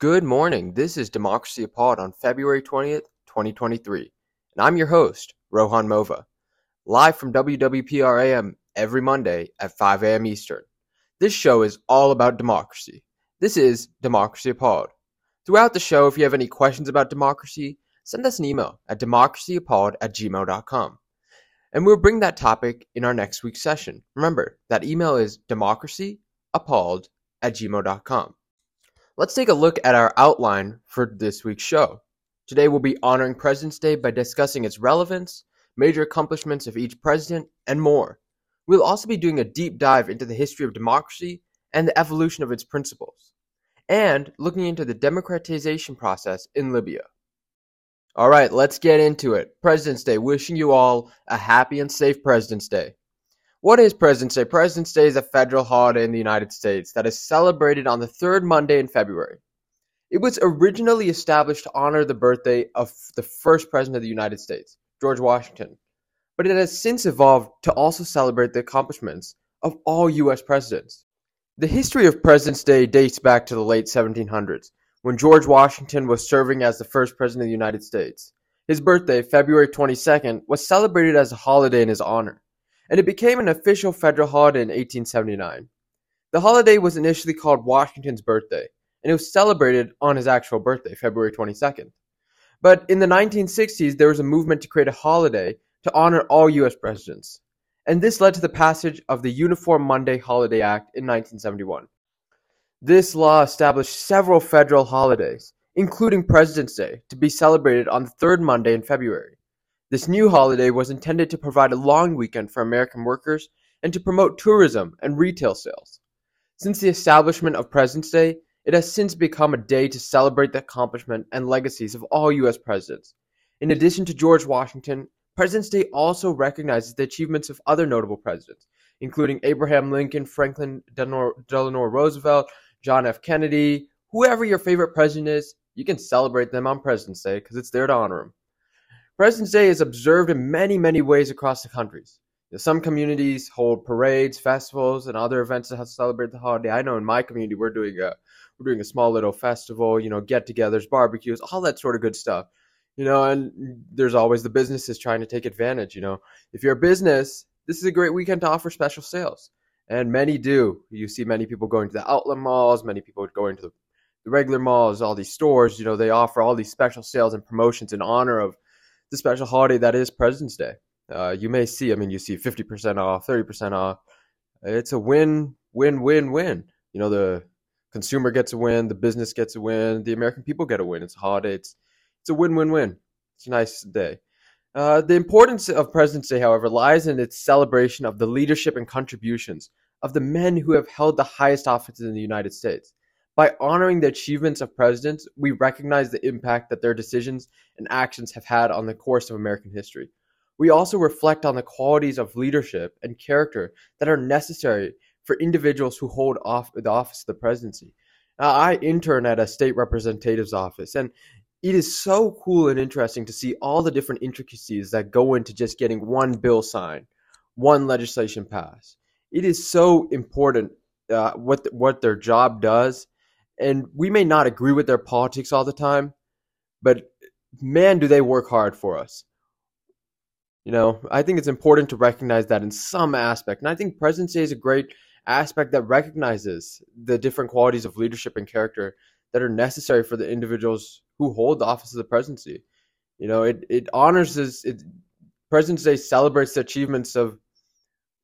Good morning. This is Democracy Appalled on February 20th, 2023. And I'm your host, Rohan Mova, live from WWPRAM every Monday at 5 a.m. Eastern. This show is all about democracy. This is Democracy Appalled. Throughout the show, if you have any questions about democracy, send us an email at democracyappalled at gmail.com. And we'll bring that topic in our next week's session. Remember, that email is democracyappalled at gmail.com. Let's take a look at our outline for this week's show. Today we'll be honoring President's Day by discussing its relevance, major accomplishments of each president, and more. We'll also be doing a deep dive into the history of democracy and the evolution of its principles, and looking into the democratization process in Libya. All right, let's get into it. President's Day, wishing you all a happy and safe President's Day. What is President's Day? President's Day is a federal holiday in the United States that is celebrated on the third Monday in February. It was originally established to honor the birthday of the first President of the United States, George Washington, but it has since evolved to also celebrate the accomplishments of all U.S. presidents. The history of President's Day dates back to the late 1700s, when George Washington was serving as the first President of the United States. His birthday, February 22nd, was celebrated as a holiday in his honor and it became an official federal holiday in 1879. The holiday was initially called Washington's Birthday, and it was celebrated on his actual birthday, February 22nd. But in the 1960s, there was a movement to create a holiday to honor all U.S. presidents, and this led to the passage of the Uniform Monday Holiday Act in 1971. This law established several federal holidays, including President's Day, to be celebrated on the third Monday in February. This new holiday was intended to provide a long weekend for American workers and to promote tourism and retail sales. Since the establishment of President's Day, it has since become a day to celebrate the accomplishment and legacies of all U.S. presidents. In addition to George Washington, President's Day also recognizes the achievements of other notable presidents, including Abraham Lincoln, Franklin Delano Roosevelt, John F. Kennedy, whoever your favorite president is, you can celebrate them on President's Day because it's there to honor them. President's Day is observed in many, many ways across the countries. Some communities hold parades, festivals, and other events to celebrate the holiday. I know in my community we're doing a we're doing a small little festival, you know, get-togethers, barbecues, all that sort of good stuff. You know, and there's always the businesses trying to take advantage. You know, if you're a business, this is a great weekend to offer special sales, and many do. You see many people going to the outlet malls, many people going to the, the regular malls, all these stores. You know, they offer all these special sales and promotions in honor of the special holiday that is President's Day. Uh, you may see, I mean, you see 50% off, 30% off. It's a win, win, win, win. You know, the consumer gets a win, the business gets a win, the American people get a win. It's a holiday. It's, it's a win, win, win. It's a nice day. Uh, the importance of President's Day, however, lies in its celebration of the leadership and contributions of the men who have held the highest offices in the United States. By honoring the achievements of presidents, we recognize the impact that their decisions and actions have had on the course of American history. We also reflect on the qualities of leadership and character that are necessary for individuals who hold off the office of the presidency. Now, I intern at a state representative's office, and it is so cool and interesting to see all the different intricacies that go into just getting one bill signed, one legislation passed. It is so important uh, what what their job does and we may not agree with their politics all the time, but man, do they work hard for us. You know, I think it's important to recognize that in some aspect. And I think President's Day is a great aspect that recognizes the different qualities of leadership and character that are necessary for the individuals who hold the office of the presidency. You know, it, it honors this. It, President's Day celebrates the achievements of,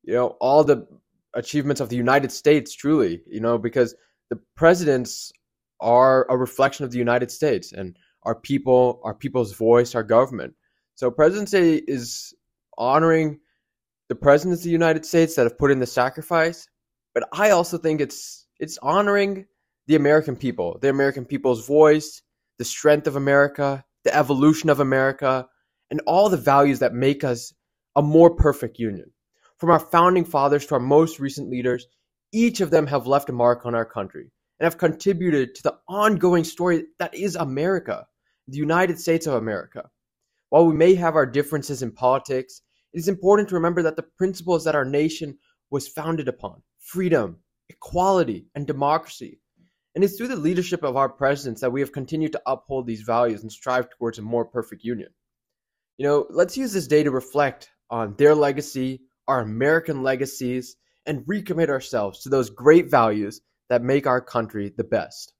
you know, all the achievements of the United States, truly, you know, because the presidents are a reflection of the United States and our people, our people's voice, our government. So presidency is honoring the presidents of the United States that have put in the sacrifice, but I also think it's it's honoring the American people, the American people's voice, the strength of America, the evolution of America, and all the values that make us a more perfect union. From our founding fathers to our most recent leaders, each of them have left a mark on our country and have contributed to the ongoing story that is America, the United States of America. While we may have our differences in politics, it is important to remember that the principles that our nation was founded upon freedom, equality, and democracy And it's through the leadership of our presidents that we have continued to uphold these values and strive towards a more perfect union. You know, let's use this day to reflect on their legacy, our American legacies, and recommit ourselves to those great values that make our country the best.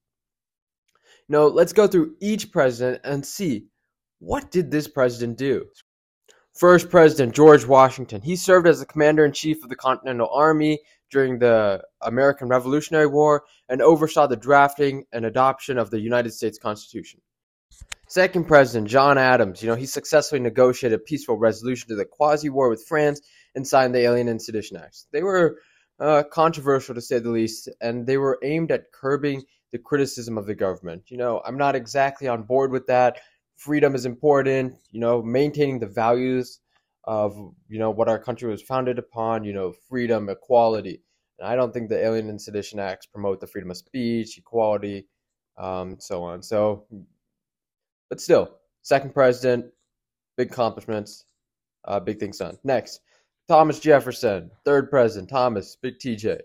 Now, let's go through each president and see what did this president do? First President George Washington. He served as the commander in chief of the Continental Army during the American Revolutionary War and oversaw the drafting and adoption of the United States Constitution. Second President John Adams, you know, he successfully negotiated a peaceful resolution to the quasi war with France and signed the Alien and Sedition Acts. They were uh, controversial to say the least, and they were aimed at curbing the criticism of the government. You know, I'm not exactly on board with that freedom is important, you know, maintaining the values of, you know, what our country was founded upon, you know, freedom, equality. And I don't think the Alien and Sedition Acts promote the freedom of speech, equality, um, so on. So, but still, second president, big accomplishments, uh, big things done. Next, Thomas Jefferson, third president, Thomas, big TJ.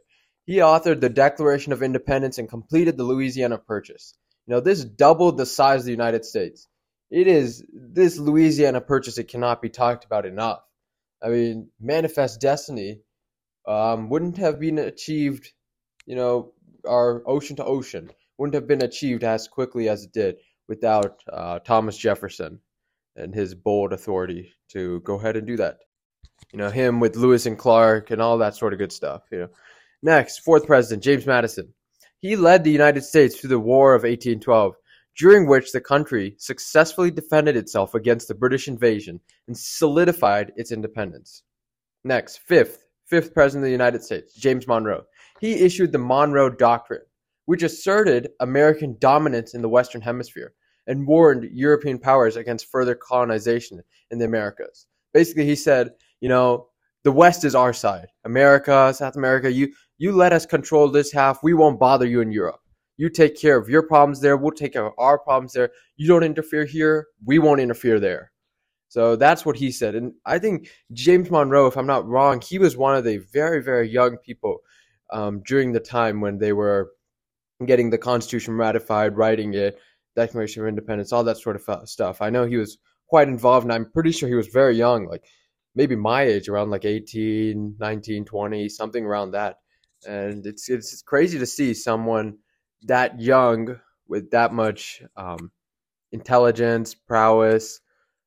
He authored the Declaration of Independence and completed the Louisiana Purchase. You know, this doubled the size of the United States it is this Louisiana purchase. It cannot be talked about enough. I mean, Manifest Destiny um, wouldn't have been achieved. You know, our ocean to ocean wouldn't have been achieved as quickly as it did without uh, Thomas Jefferson and his bold authority to go ahead and do that. You know, him with Lewis and Clark and all that sort of good stuff. You know, next, fourth president James Madison. He led the United States through the War of 1812 during which the country successfully defended itself against the British invasion and solidified its independence. Next, fifth, fifth President of the United States, James Monroe. He issued the Monroe Doctrine, which asserted American dominance in the Western Hemisphere and warned European powers against further colonization in the Americas. Basically, he said, you know, the West is our side. America, South America, you, you let us control this half. We won't bother you in Europe. You take care of your problems there. We'll take care of our problems there. You don't interfere here. We won't interfere there. So that's what he said. And I think James Monroe, if I'm not wrong, he was one of the very, very young people um, during the time when they were getting the Constitution ratified, writing it, Declaration of Independence, all that sort of stuff. I know he was quite involved, and I'm pretty sure he was very young, like maybe my age, around like 18, 19, 20, something around that. And it's it's crazy to see someone that young with that much um, intelligence, prowess,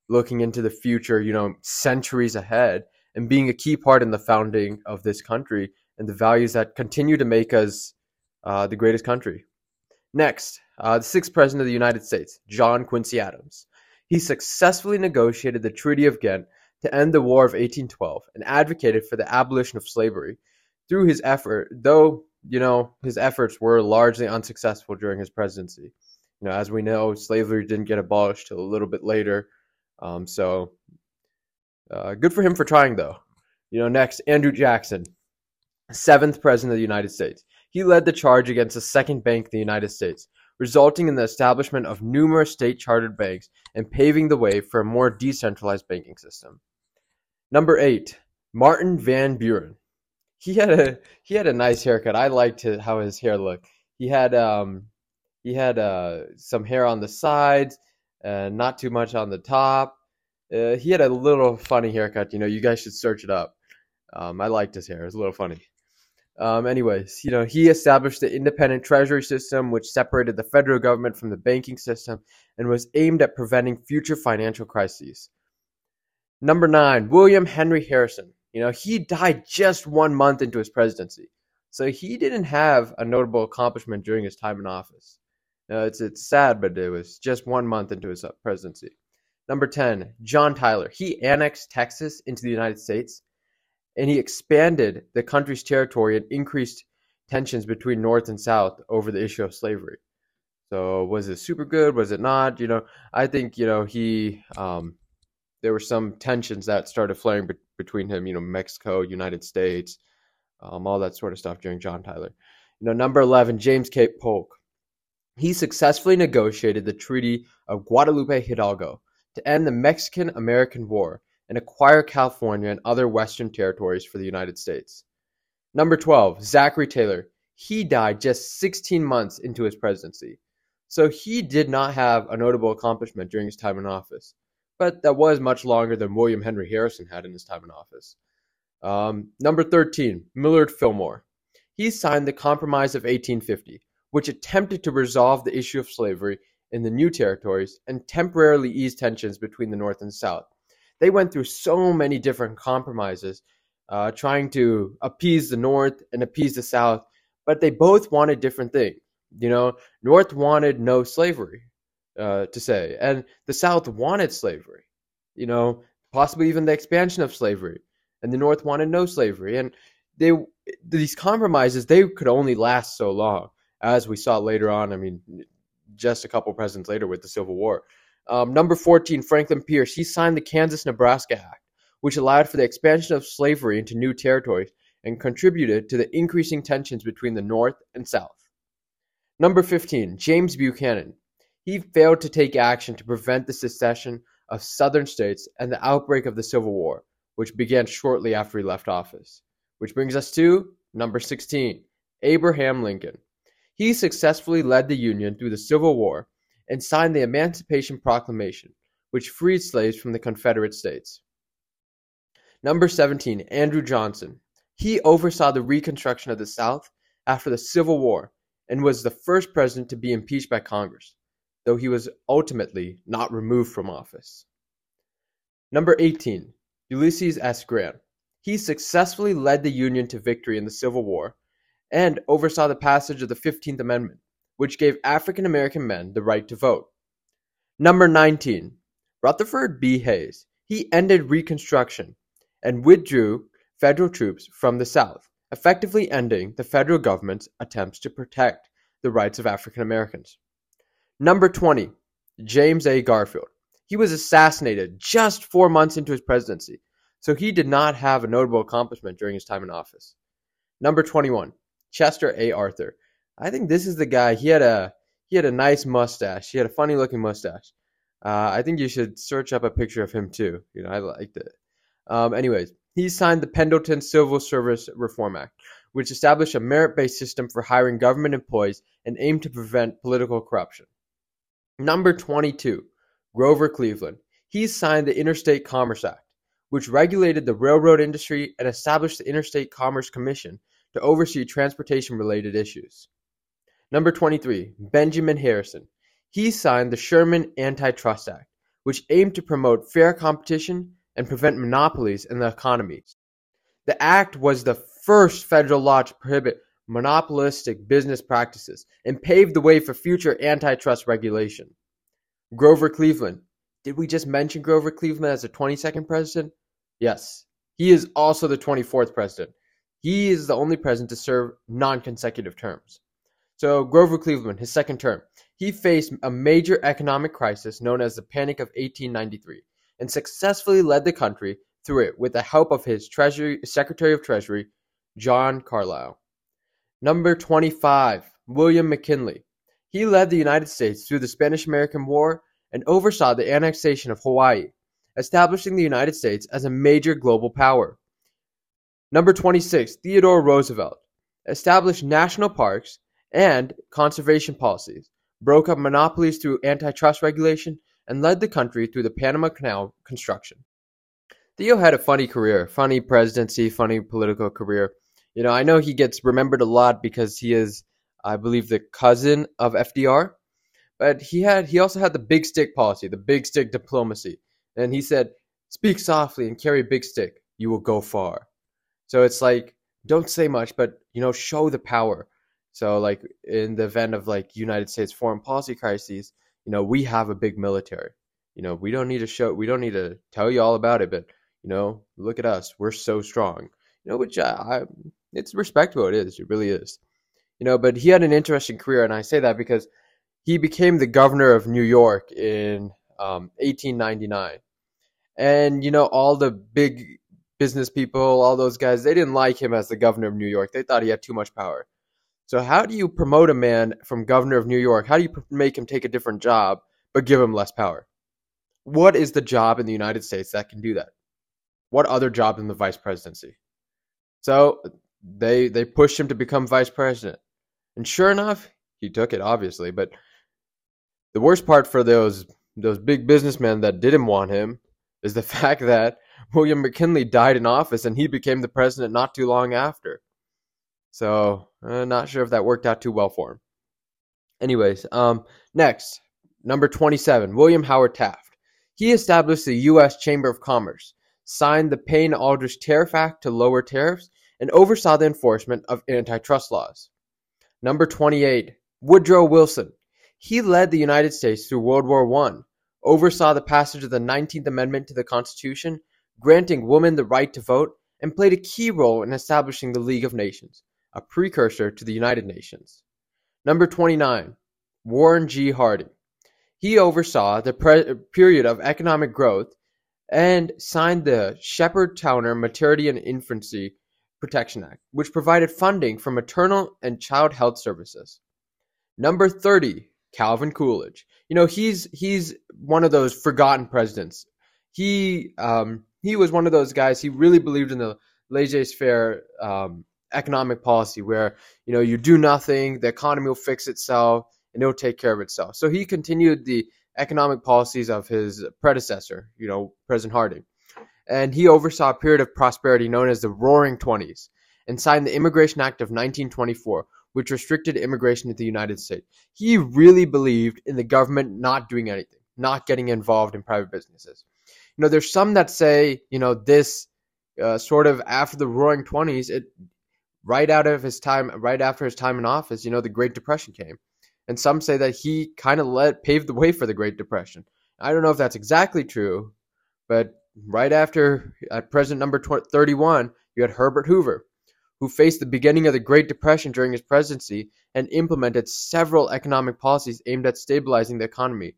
looking into the future, you know, centuries ahead, and being a key part in the founding of this country and the values that continue to make us uh, the greatest country. Next, uh, the sixth president of the United States, John Quincy Adams. He successfully negotiated the Treaty of Ghent to end the War of 1812 and advocated for the abolition of slavery. Through his effort, though you know, his efforts were largely unsuccessful during his presidency. You know, as we know, slavery didn't get abolished till a little bit later. Um, so, uh, good for him for trying, though. You know, next, Andrew Jackson, seventh president of the United States. He led the charge against the second bank of the United States, resulting in the establishment of numerous state chartered banks and paving the way for a more decentralized banking system. Number eight, Martin Van Buren he had a he had a nice haircut. I liked his, how his hair looked. He had um he had uh some hair on the sides, and not too much on the top. Uh, he had a little funny haircut. You know, you guys should search it up. Um, I liked his hair. It was a little funny. Um, anyways, you know, he established the independent treasury system, which separated the federal government from the banking system and was aimed at preventing future financial crises. Number nine, William Henry Harrison. You know, he died just one month into his presidency. So he didn't have a notable accomplishment during his time in office. Uh, it's, it's sad, but it was just one month into his uh, presidency. Number 10, John Tyler. He annexed Texas into the United States and he expanded the country's territory and increased tensions between North and South over the issue of slavery. So was it super good? Was it not? You know, I think you know he um, there were some tensions that started flaring be- between him, you know, Mexico, United States, um, all that sort of stuff during John Tyler. You know, number 11, James K. Polk. He successfully negotiated the Treaty of Guadalupe Hidalgo to end the Mexican American War and acquire California and other Western territories for the United States. Number 12, Zachary Taylor. he died just 16 months into his presidency. So he did not have a notable accomplishment during his time in office, but that was much longer than William Henry Harrison had in his time in office. Um, number 13, Millard Fillmore. He signed the Compromise of 1850, which attempted to resolve the issue of slavery in the new territories and temporarily ease tensions between the North and South. They went through so many different compromises, uh, trying to appease the North and appease the South, but they both wanted different things. You know, North wanted no slavery, uh, to say, and the South wanted slavery. You know, possibly even the expansion of slavery, and the North wanted no slavery. And they these compromises they could only last so long, as we saw later on. I mean, just a couple presidents later with the Civil War. Um, number 14, Franklin Pierce, he signed the Kansas Nebraska Act, which allowed for the expansion of slavery into new territories and contributed to the increasing tensions between the North and South. Number 15, James Buchanan. He failed to take action to prevent the secession of Southern states and the outbreak of the Civil War, which began shortly after he left office. Which brings us to number 16, Abraham Lincoln. He successfully led the Union through the Civil War and signed the Emancipation Proclamation, which freed slaves from the Confederate States. Number 17, Andrew Johnson. He oversaw the Reconstruction of the South after the Civil War and was the first president to be impeached by Congress, though he was ultimately not removed from office. Number 18, Ulysses S. Grant. He successfully led the Union to victory in the Civil War and oversaw the passage of the 15th Amendment, which gave African American men the right to vote. Number 19. Rutherford B. Hayes. He ended Reconstruction and withdrew federal troops from the South, effectively ending the federal government's attempts to protect the rights of African Americans. Number 20. James A. Garfield. He was assassinated just four months into his presidency, so he did not have a notable accomplishment during his time in office. Number 21. Chester A. Arthur. I think this is the guy. He had a he had a nice mustache. He had a funny looking mustache. Uh, I think you should search up a picture of him too. You know, I liked it. Um, anyways, he signed the Pendleton Civil Service Reform Act, which established a merit-based system for hiring government employees and aimed to prevent political corruption. Number 22, Grover Cleveland. He signed the Interstate Commerce Act, which regulated the railroad industry and established the Interstate Commerce Commission to oversee transportation related issues. Number 23, Benjamin Harrison. He signed the Sherman Antitrust Act, which aimed to promote fair competition and prevent monopolies in the economy. The act was the first federal law to prohibit monopolistic business practices and paved the way for future antitrust regulation. Grover Cleveland. Did we just mention Grover Cleveland as the 22nd president? Yes. He is also the 24th president. He is the only president to serve non consecutive terms. So Grover Cleveland, his second term, he faced a major economic crisis known as the Panic of 1893 and successfully led the country through it with the help of his Treasury Secretary of Treasury, John Carlisle. Number 25, William McKinley. He led the United States through the Spanish American War and oversaw the annexation of Hawaii, establishing the United States as a major global power. Number 26, Theodore Roosevelt established national parks and conservation policies, broke up monopolies through antitrust regulation, and led the country through the Panama Canal construction. Theo had a funny career, funny presidency, funny political career. You know, I know he gets remembered a lot because he is, I believe, the cousin of FDR, but he had he also had the big stick policy, the big stick diplomacy, and he said, "Speak softly and carry a big stick, you will go far." So it's like, don't say much, but you know, show the power. So like in the event of like United States foreign policy crises, you know, we have a big military. You know, we don't need to show, we don't need to tell you all about it, but you know, look at us, we're so strong. You know, which I, I it's respectable. It is, it really is. You know, but he had an interesting career, and I say that because he became the governor of New York in um, 1899, and you know, all the big business people, all those guys, they didn't like him as the governor of New York. They thought he had too much power. So how do you promote a man from governor of New York? How do you make him take a different job but give him less power? What is the job in the United States that can do that? What other job than the vice presidency? So they they pushed him to become vice president. And sure enough, he took it, obviously. But the worst part for those those big businessmen that didn't want him is the fact that William McKinley died in office and he became the president not too long after. So, uh, not sure if that worked out too well for him. Anyways, um, next, number 27, William Howard Taft. He established the U.S. Chamber of Commerce, signed the Payne Aldrich Tariff Act to lower tariffs, and oversaw the enforcement of antitrust laws. Number 28, Woodrow Wilson. He led the United States through World War I, oversaw the passage of the 19th Amendment to the Constitution, granting women the right to vote, and played a key role in establishing the League of Nations, a precursor to the United Nations. Number 29, Warren G. Harding. He oversaw the pre- period of economic growth and signed the Sheppard-Towner Maternity and Infancy Protection Act, which provided funding for maternal and child health services. Number 30, Calvin Coolidge. You know, he's he's one of those forgotten presidents. He um, he was one of those guys. He really believed in the laissez-faire um, economic policy, where you know you do nothing, the economy will fix itself, and it'll take care of itself. So he continued the economic policies of his predecessor, you know, President Harding, and he oversaw a period of prosperity known as the Roaring Twenties, and signed the Immigration Act of 1924, which restricted immigration to the United States. He really believed in the government not doing anything, not getting involved in private businesses. You know, there's some that say, you know, this uh, sort of after the Roaring Twenties, it right out of his time, right after his time in office, you know, the Great Depression came, and some say that he kind of led paved the way for the Great Depression. I don't know if that's exactly true, but right after at President number 31, you had Herbert Hoover, who faced the beginning of the Great Depression during his presidency and implemented several economic policies aimed at stabilizing the economy.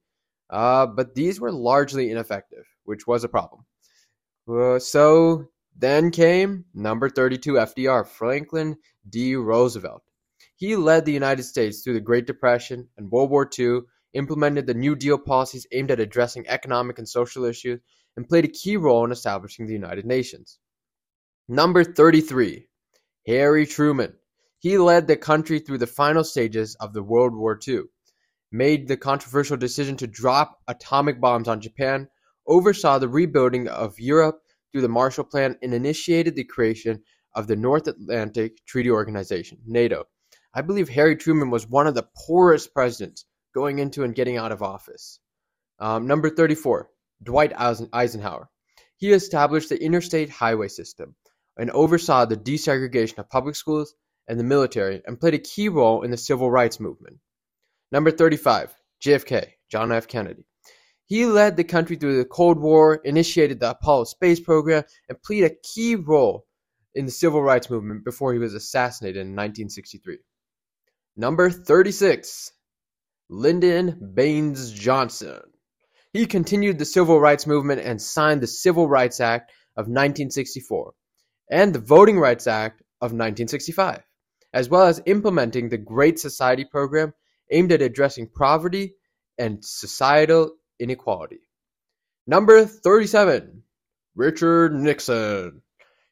Uh, but these were largely ineffective, which was a problem. Uh, so then came number 32 FDR, Franklin D. Roosevelt. He led the United States through the Great Depression and World War II, implemented the New Deal policies aimed at addressing economic and social issues, and played a key role in establishing the United Nations. Number 33 Harry Truman. He led the country through the final stages of the World War II, made the controversial decision to drop atomic bombs on Japan, oversaw the rebuilding of Europe through the Marshall Plan, and initiated the creation of the North Atlantic Treaty Organization, NATO. I believe Harry Truman was one of the poorest presidents going into and getting out of office. Um, number 34, Dwight Eisenhower. He established the interstate highway system, and oversaw the desegregation of public schools and the military and played a key role in the civil rights movement. Number 35, JFK, John F. Kennedy. He led the country through the Cold War, initiated the Apollo space program, and played a key role in the civil rights movement before he was assassinated in 1963. Number 36, Lyndon Baines Johnson. He continued the civil rights movement and signed the Civil Rights Act of 1964 and the Voting Rights Act of 1965, as well as implementing the Great Society program aimed at addressing poverty and societal inequality. Number 37, Richard Nixon.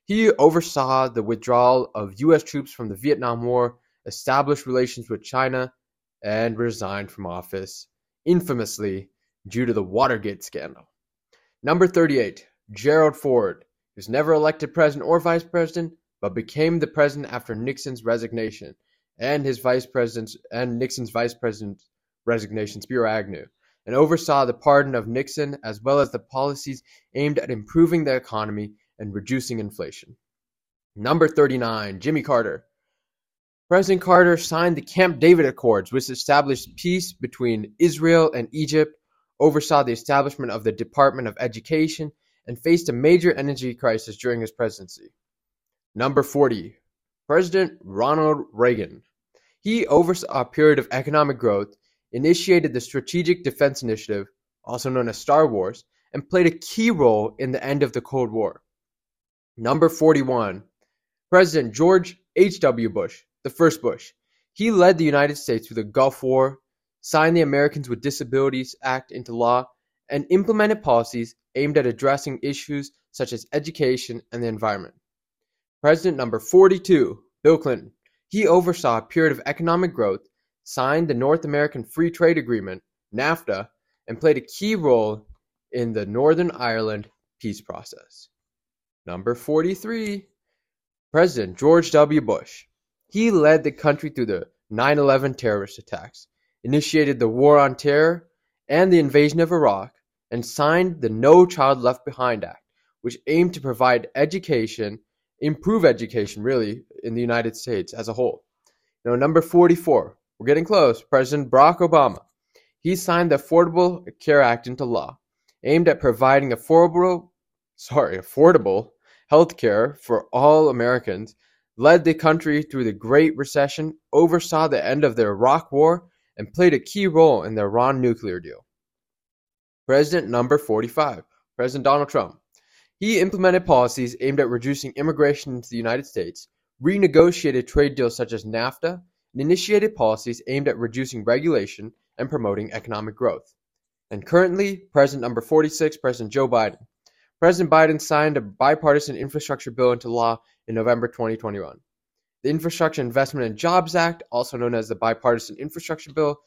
He oversaw the withdrawal of U.S. troops from the Vietnam War, established relations with China, and resigned from office, infamously due to the Watergate scandal. Number 38, Gerald Ford. Was never elected president or vice president, but became the president after Nixon's resignation and his vice president's and Nixon's vice president's resignation, Spiro Agnew, and oversaw the pardon of Nixon as well as the policies aimed at improving the economy and reducing inflation. Number 39, Jimmy Carter. President Carter signed the Camp David Accords, which established peace between Israel and Egypt, oversaw the establishment of the Department of Education, and faced a major energy crisis during his presidency. Number 40. President Ronald Reagan. He oversaw a period of economic growth, initiated the Strategic Defense Initiative, also known as Star Wars, and played a key role in the end of the Cold War. Number 41. President George H.W. Bush, the first Bush. He led the United States through the Gulf War, signed the Americans with Disabilities Act into law, and implemented policies aimed at addressing issues such as education and the environment. President number 42, Bill Clinton. He oversaw a period of economic growth, signed the North American Free Trade Agreement, NAFTA, and played a key role in the Northern Ireland peace process. Number 43, President George W. Bush. He led the country through the 9 11 terrorist attacks, initiated the War on Terror and the invasion of Iraq, and signed the No Child Left Behind Act, which aimed to provide education, improve education really, in the United States as a whole. Now, number 44, we're getting close, President Barack Obama. He signed the Affordable Care Act into law, aimed at providing affordable, sorry, affordable health care for all Americans, led the country through the Great Recession, oversaw the end of the Iraq War, and played a key role in the Iran nuclear deal. President number 45, President Donald Trump. He implemented policies aimed at reducing immigration into the United States, renegotiated trade deals such as NAFTA, and initiated policies aimed at reducing regulation and promoting economic growth. And currently, President number 46, President Joe Biden. President Biden signed a bipartisan infrastructure bill into law in November 2021. The Infrastructure Investment and Jobs Act, also known as the Bipartisan Infrastructure Bill,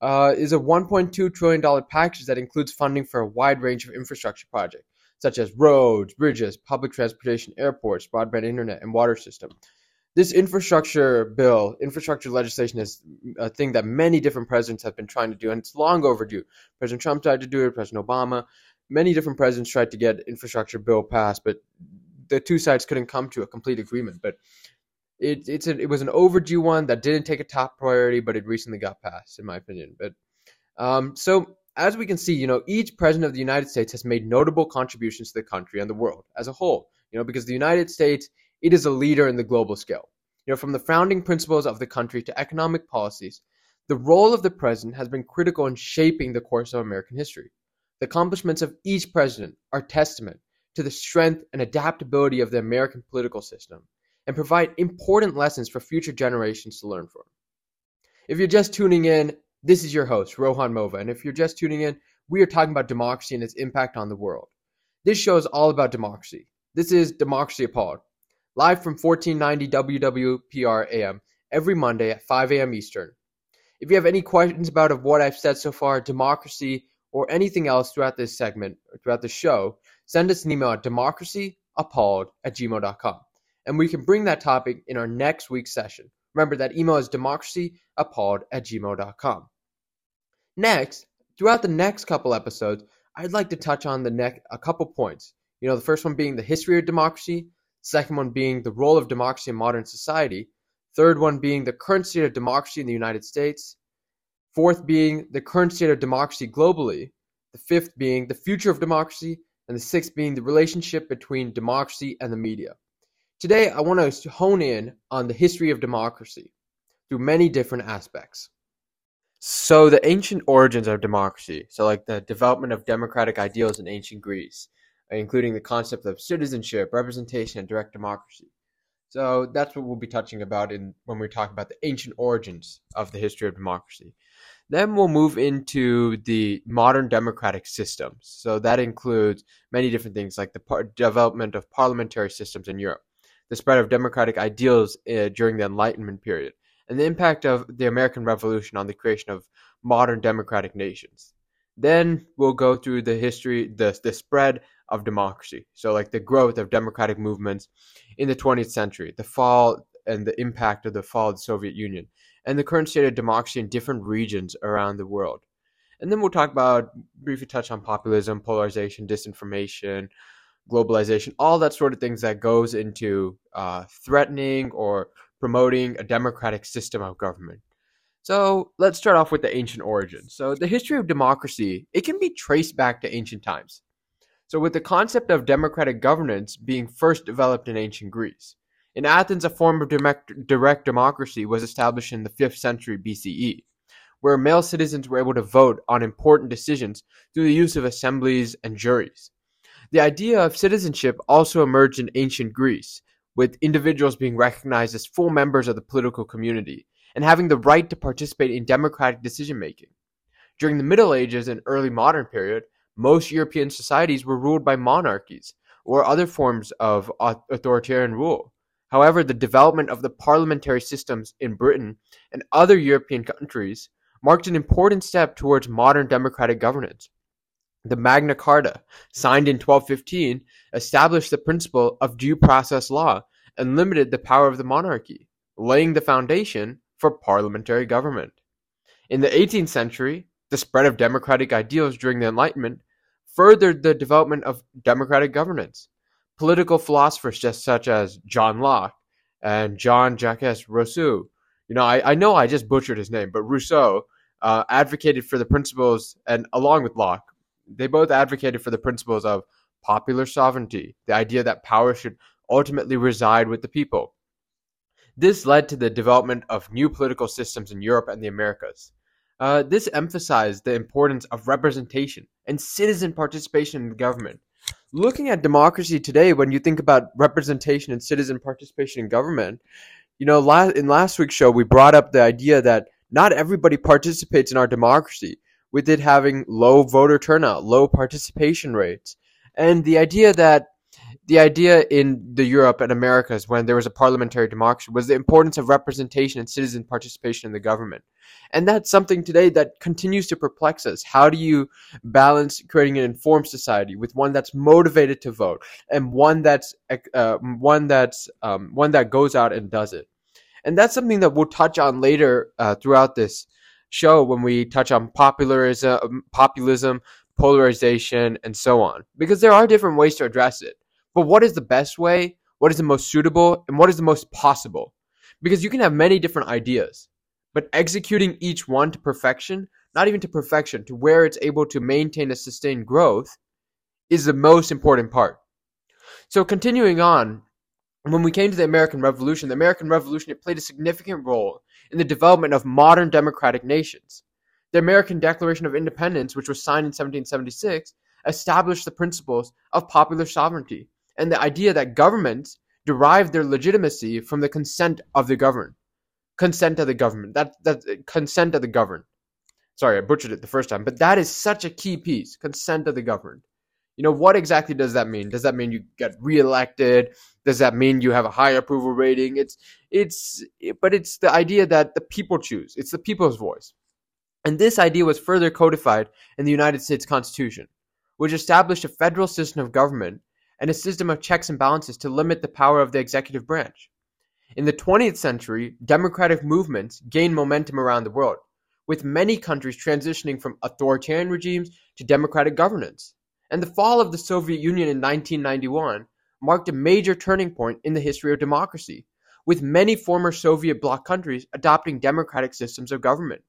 uh, is a $1.2 trillion package that includes funding for a wide range of infrastructure projects, such as roads, bridges, public transportation, airports, broadband internet, and water system. This infrastructure bill, infrastructure legislation, is a thing that many different presidents have been trying to do, and it's long overdue. President Trump tried to do it, President Obama, many different presidents tried to get infrastructure bill passed, but the two sides couldn't come to a complete agreement. But it, it's a, it was an overdue one that didn't take a top priority, but it recently got passed, in my opinion. But um, so as we can see, you know, each president of the United States has made notable contributions to the country and the world as a whole. You know, because the United States it is a leader in the global scale. You know, from the founding principles of the country to economic policies, the role of the president has been critical in shaping the course of American history. The accomplishments of each president are testament to the strength and adaptability of the American political system and provide important lessons for future generations to learn from. If you're just tuning in, this is your host, Rohan Mova. And if you're just tuning in, we are talking about democracy and its impact on the world. This show is all about democracy. This is Democracy Appalled, live from 1490 WWPR AM every Monday at 5 a.m. Eastern. If you have any questions about of what I've said so far, democracy, or anything else throughout this segment, or throughout the show, send us an email at democracyappalled at gmail.com and we can bring that topic in our next week's session. Remember that email is democracyappalled at gmail.com. Next, throughout the next couple episodes, I'd like to touch on the neck a couple points. You know, the first one being the history of democracy, second one being the role of democracy in modern society, third one being the current state of democracy in the United States, fourth being the current state of democracy globally, the fifth being the future of democracy, and the sixth being the relationship between democracy and the media. Today, I want to hone in on the history of democracy through many different aspects. So, the ancient origins of democracy, so like the development of democratic ideals in ancient Greece, including the concept of citizenship, representation, and direct democracy. So, that's what we'll be touching about in when we talk about the ancient origins of the history of democracy. Then we'll move into the modern democratic systems. So, that includes many different things like the par- development of parliamentary systems in Europe the spread of democratic ideals uh, during the Enlightenment period, and the impact of the American Revolution on the creation of modern democratic nations. Then we'll go through the history, the, the spread of democracy. So, like the growth of democratic movements in the 20th century, the fall and the impact of the fall of the Soviet Union, and the current state of democracy in different regions around the world. And then we'll talk about, briefly touch on populism, polarization, disinformation, globalization, all that sort of things that goes into uh, threatening or promoting a democratic system of government. So let's start off with the ancient origins. So the history of democracy, it can be traced back to ancient times. So with the concept of democratic governance being first developed in ancient Greece. In Athens, a form of direct democracy was established in the 5th century BCE, where male citizens were able to vote on important decisions through the use of assemblies and juries. The idea of citizenship also emerged in ancient Greece, with individuals being recognized as full members of the political community and having the right to participate in democratic decision making. During the Middle Ages and early modern period, most European societies were ruled by monarchies or other forms of authoritarian rule. However, the development of the parliamentary systems in Britain and other European countries marked an important step towards modern democratic governance. The Magna Carta, signed in 1215, established the principle of due process law and limited the power of the monarchy, laying the foundation for parliamentary government. In the 18th century, the spread of democratic ideals during the Enlightenment furthered the development of democratic governance. Political philosophers just such as John Locke and John Jacques Rousseau, you know, I, I know I just butchered his name, but Rousseau uh, advocated for the principles, and along with Locke, they both advocated for the principles of popular sovereignty, the idea that power should ultimately reside with the people. This led to the development of new political systems in Europe and the Americas. Uh, this emphasized the importance of representation and citizen participation in the government. Looking at democracy today, when you think about representation and citizen participation in government, you know, in last week's show, we brought up the idea that not everybody participates in our democracy, with it having low voter turnout, low participation rates, and the idea that the idea in the Europe and Americas when there was a parliamentary democracy was the importance of representation and citizen participation in the government. And that's something today that continues to perplex us. How do you balance creating an informed society with one that's motivated to vote and one that's uh, one that's um, one that goes out and does it? And that's something that we'll touch on later uh, throughout this show when we touch on populism, um, populism, polarization, and so on, because there are different ways to address it. But what is the best way? What is the most suitable? And what is the most possible? Because you can have many different ideas, but executing each one to perfection, not even to perfection, to where it's able to maintain a sustained growth, is the most important part. So, continuing on, when we came to the American Revolution, the American Revolution it played a significant role in the development of modern democratic nations. The American Declaration of Independence, which was signed in 1776, established the principles of popular sovereignty and the idea that governments derive their legitimacy from the consent of the governed. Consent of the government. That that consent of the governed. Sorry, I butchered it the first time, but that is such a key piece. Consent of the governed. You know, what exactly does that mean? Does that mean you get reelected? Does that mean you have a high approval rating? It's it's but it's the idea that the people choose. It's the people's voice. And this idea was further codified in the United States Constitution, which established a federal system of government and a system of checks and balances to limit the power of the executive branch. In the 20th century, democratic movements gained momentum around the world, with many countries transitioning from authoritarian regimes to democratic governance. And the fall of the Soviet Union in 1991 marked a major turning point in the history of democracy, with many former Soviet bloc countries adopting democratic systems of government.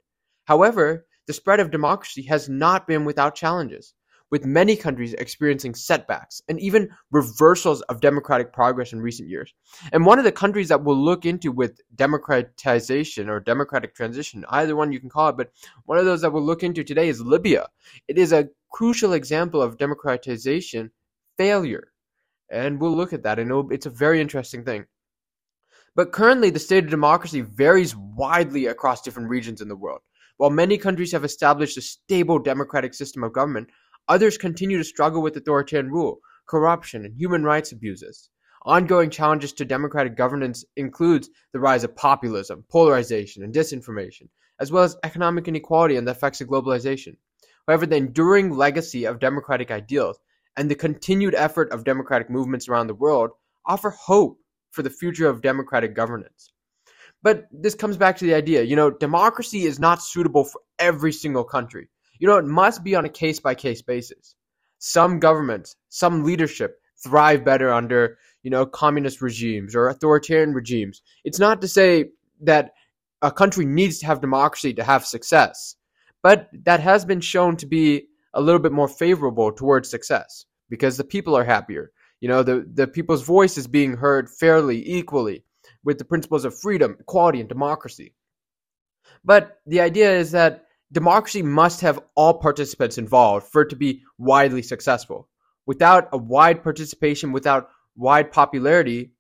However, the spread of democracy has not been without challenges with many countries experiencing setbacks and even reversals of democratic progress in recent years. And one of the countries that we'll look into with democratization or democratic transition, either one you can call it, but one of those that we'll look into today is Libya. It is a crucial example of democratization failure. And we'll look at that, and it's a very interesting thing. But currently, the state of democracy varies widely across different regions in the world. While many countries have established a stable democratic system of government, Others continue to struggle with authoritarian rule, corruption, and human rights abuses. Ongoing challenges to democratic governance includes the rise of populism, polarization, and disinformation, as well as economic inequality and the effects of globalization. However, the enduring legacy of democratic ideals and the continued effort of democratic movements around the world offer hope for the future of democratic governance. But this comes back to the idea, you know, democracy is not suitable for every single country. You know, it must be on a case by case basis. Some governments, some leadership thrive better under, you know, communist regimes or authoritarian regimes. It's not to say that a country needs to have democracy to have success, but that has been shown to be a little bit more favorable towards success because the people are happier. You know, the, the people's voice is being heard fairly, equally, with the principles of freedom, equality, and democracy. But the idea is that democracy must have all participants involved for it to be widely successful. Without a wide participation, without wide popularity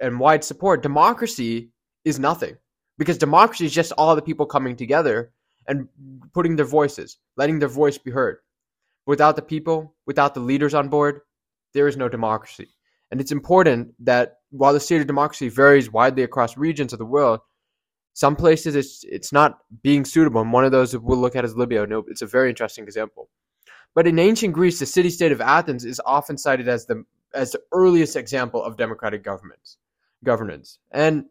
and wide support, democracy is nothing. Because democracy is just all the people coming together and putting their voices, letting their voice be heard. Without the people, without the leaders on board, there is no democracy. And it's important that while the state of democracy varies widely across regions of the world, some places it's it's not being suitable. And one of those we'll look at is Libya. No, it's a very interesting example. But in ancient Greece, the city-state of Athens is often cited as the as the earliest example of democratic governments governance, and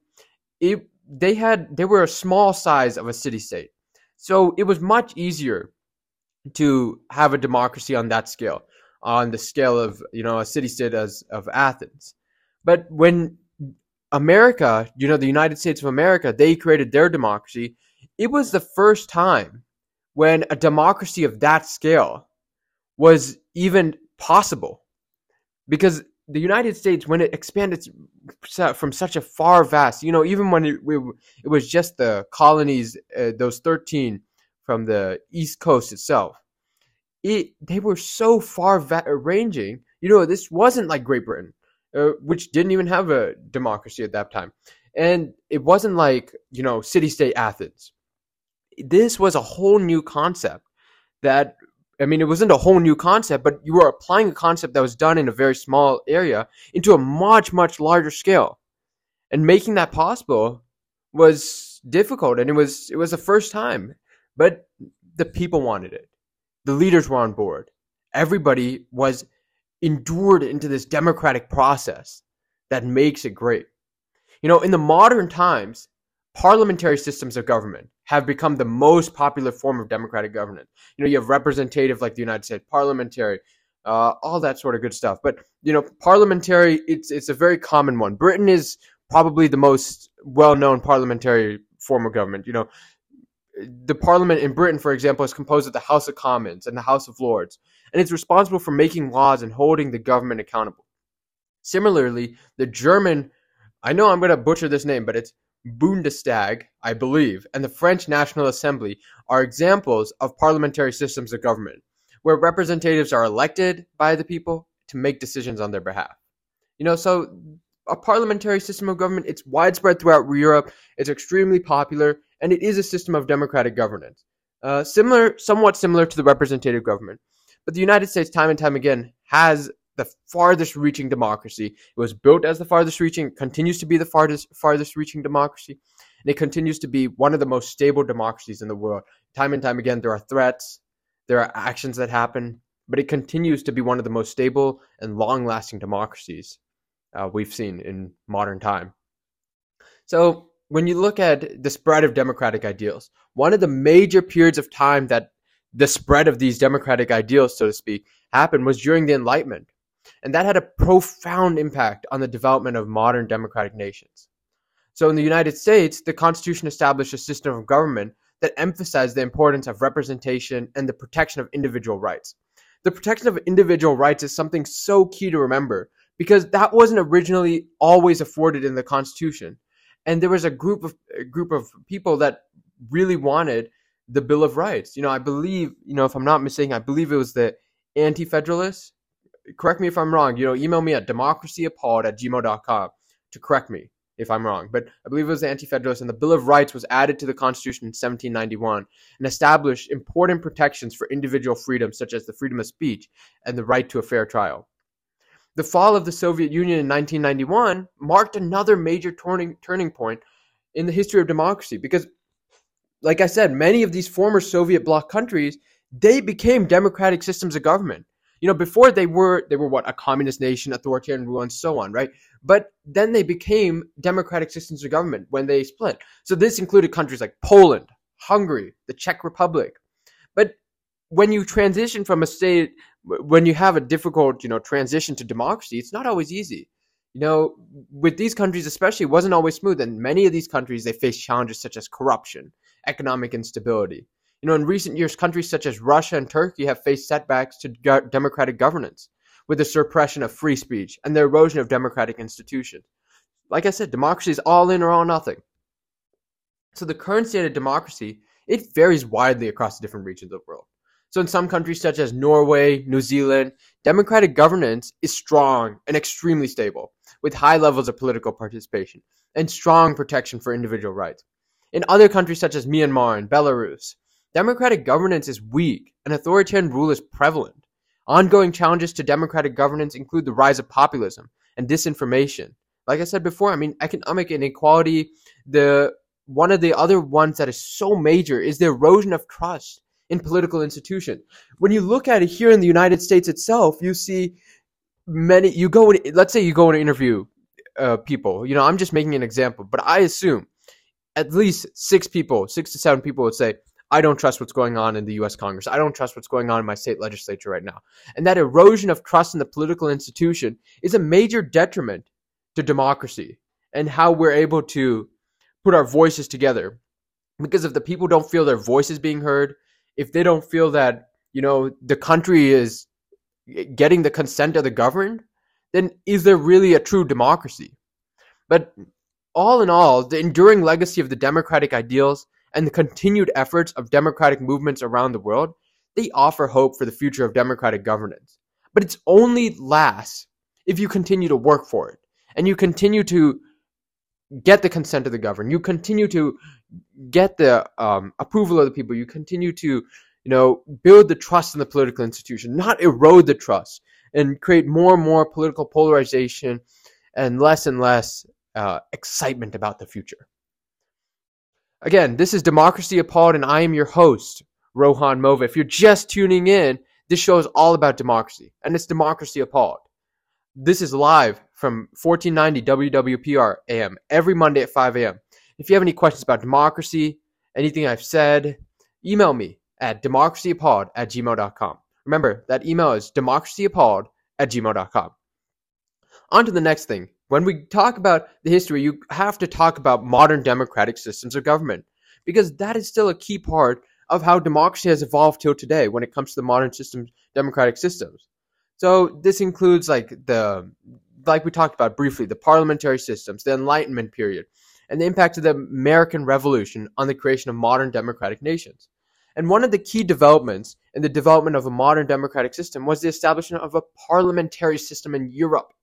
it they had they were a small size of a city-state, so it was much easier to have a democracy on that scale, on the scale of you know a city-state as of Athens. But when America, you know, the United States of America, they created their democracy. It was the first time when a democracy of that scale was even possible. Because the United States, when it expanded from such a far vast, you know, even when it, it was just the colonies, uh, those 13 from the East Coast itself, it, they were so far va- ranging. You know, this wasn't like Great Britain uh, which didn't even have a democracy at that time. And it wasn't like, you know, city state Athens. This was a whole new concept that, I mean, it wasn't a whole new concept, but you were applying a concept that was done in a very small area into a much, much larger scale. And making that possible was difficult and it was it was the first time. But the people wanted it. The leaders were on board. Everybody was endured into this democratic process that makes it great. You know, in the modern times, parliamentary systems of government have become the most popular form of democratic governance. You know, you have representative like the United States, parliamentary, uh, all that sort of good stuff. But you know, parliamentary, it's it's a very common one. Britain is probably the most well-known parliamentary form of government. You know, the parliament in Britain, for example, is composed of the House of Commons and the House of Lords and it's responsible for making laws and holding the government accountable. Similarly, the German, I know I'm going to butcher this name, but it's Bundestag, I believe, and the French National Assembly are examples of parliamentary systems of government where representatives are elected by the people to make decisions on their behalf. You know, so a parliamentary system of government, it's widespread throughout Europe, it's extremely popular, and it is a system of democratic governance. Uh, similar, somewhat similar to the representative government. But the United States, time and time again, has the farthest reaching democracy. It was built as the farthest reaching, continues to be the farthest farthest reaching democracy, and it continues to be one of the most stable democracies in the world. Time and time again, there are threats, there are actions that happen, but it continues to be one of the most stable and long lasting democracies uh, we've seen in modern time. So, when you look at the spread of democratic ideals, one of the major periods of time that the spread of these democratic ideals, so to speak, happened was during the Enlightenment. And that had a profound impact on the development of modern democratic nations. So in the United States, the Constitution established a system of government that emphasized the importance of representation and the protection of individual rights. The protection of individual rights is something so key to remember because that wasn't originally always afforded in the Constitution. And there was a group of a group of people that really wanted the Bill of Rights. You know, I believe, you know, if I'm not mistaken, I believe it was the Anti Federalists. Correct me if I'm wrong. You know, email me at democracyappalled at gmail.com to correct me if I'm wrong. But I believe it was the Anti Federalists, and the Bill of Rights was added to the Constitution in 1791 and established important protections for individual freedoms, such as the freedom of speech and the right to a fair trial. The fall of the Soviet Union in 1991 marked another major turning, turning point in the history of democracy because like I said, many of these former Soviet bloc countries, they became democratic systems of government. You know, before they were they were what a communist nation, authoritarian rule, and so on, right? But then they became democratic systems of government when they split. So this included countries like Poland, Hungary, the Czech Republic. When you transition from a state, when you have a difficult, you know, transition to democracy, it's not always easy you know, with these countries especially, it wasn't always smooth. And many of these countries, they face challenges such as corruption, economic instability. You know, in recent years, countries such as Russia and Turkey have faced setbacks to democratic governance with the suppression of free speech and the erosion of democratic institutions. Like I said, democracy is all in or all nothing. So the current state of democracy, it varies widely across the different regions of the world. So in some countries such as Norway, New Zealand, democratic governance is strong and extremely stable, with high levels of political participation and strong protection for individual rights. In other countries such as Myanmar and Belarus, democratic governance is weak and authoritarian rule is prevalent. Ongoing challenges to democratic governance include the rise of populism and disinformation, Like I said before, I mean, economic inequality, the one of the other ones that is so major is the erosion of trust in political institutions. When you look at it here in the United States itself, you see many. You go, and let's say you go and interview uh, people. You know, I'm just making an example, but I assume at least six people, six to seven people would say, I don't trust what's going on in the US Congress. I don't trust what's going on in my state legislature right now. And that erosion of trust in the political institution is a major detriment to democracy and how we're able to put our voices together. Because if the people don't feel their voices being heard, if they don't feel that, you know, the country is getting the consent of the governed, then is there really a true democracy? But all in all, the enduring legacy of the democratic ideals and the continued efforts of democratic movements around the world, they offer hope for the future of democratic governance. But it's only lasts if you continue to work for it and you continue to get the consent of the governed. You continue to get the um, approval of the people. You continue to, you know, build the trust in the political institution, not erode the trust and create more and more political polarization and less and less uh, excitement about the future. Again, this is Democracy Appalled, and I am your host, Rohan Mova. If you're just tuning in, this show is all about democracy, and it's Democracy Appalled. This is live from 1490 WWPR AM every Monday at 5 a.m. If you have any questions about democracy, anything I've said, email me at democracyappalled at gmail.com. Remember, that email is democracyappalled at gmail.com. On to the next thing when we talk about the history, you have to talk about modern democratic systems of government because that is still a key part of how democracy has evolved till today when it comes to the modern systems, democratic systems. So this includes like the, like we talked about briefly, the parliamentary systems, the Enlightenment period, and the impact of the American Revolution on the creation of modern democratic nations. And one of the key developments in the development of a modern democratic system was the establishment of a parliamentary system in Europe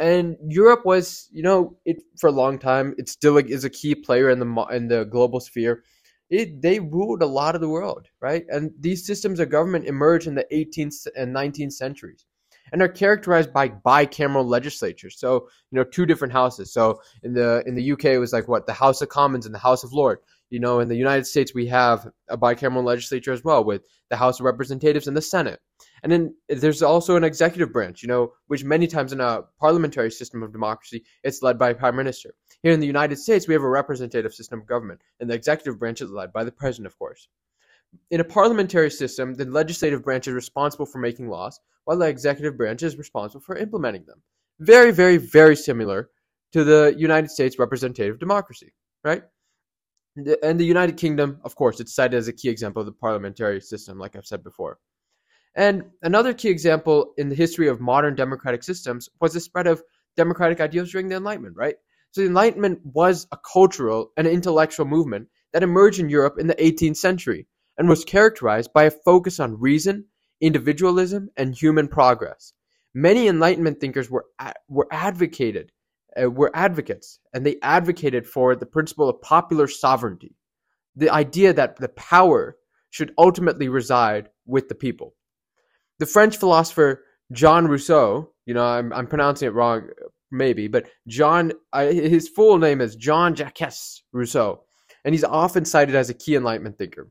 and Europe was, you know, it for a long time. It still is a key player in the in the global sphere. It, they ruled a lot of the world, right? And these systems of government emerged in the 18th and 19th centuries and are characterized by bicameral legislatures. So, you know, two different houses. So in the in the UK it was like what the House of Commons and the House of Lords. You know, in the United States we have a bicameral legislature as well with the House of Representatives and the Senate. And then there's also an executive branch, you know, which many times in a parliamentary system of democracy, it's led by a prime minister. Here in the United States, we have a representative system of government, and the executive branch is led by the president, of course. In a parliamentary system, the legislative branch is responsible for making laws, while the executive branch is responsible for implementing them. Very, very, very similar to the United States representative democracy, right? And the United Kingdom, of course, it's cited as a key example of the parliamentary system, like I've said before. And another key example in the history of modern democratic systems was the spread of democratic ideals during the Enlightenment, right? So the Enlightenment was a cultural and intellectual movement that emerged in Europe in the 18th century and was characterized by a focus on reason, individualism, and human progress. Many Enlightenment thinkers were were advocated uh, were advocates, and they advocated for the principle of popular sovereignty, the idea that the power should ultimately reside with the people the French philosopher Jean Rousseau, you know, I'm, I'm pronouncing it wrong, maybe, but John, his full name is Jean Jacques Rousseau, and he's often cited as a key Enlightenment thinker.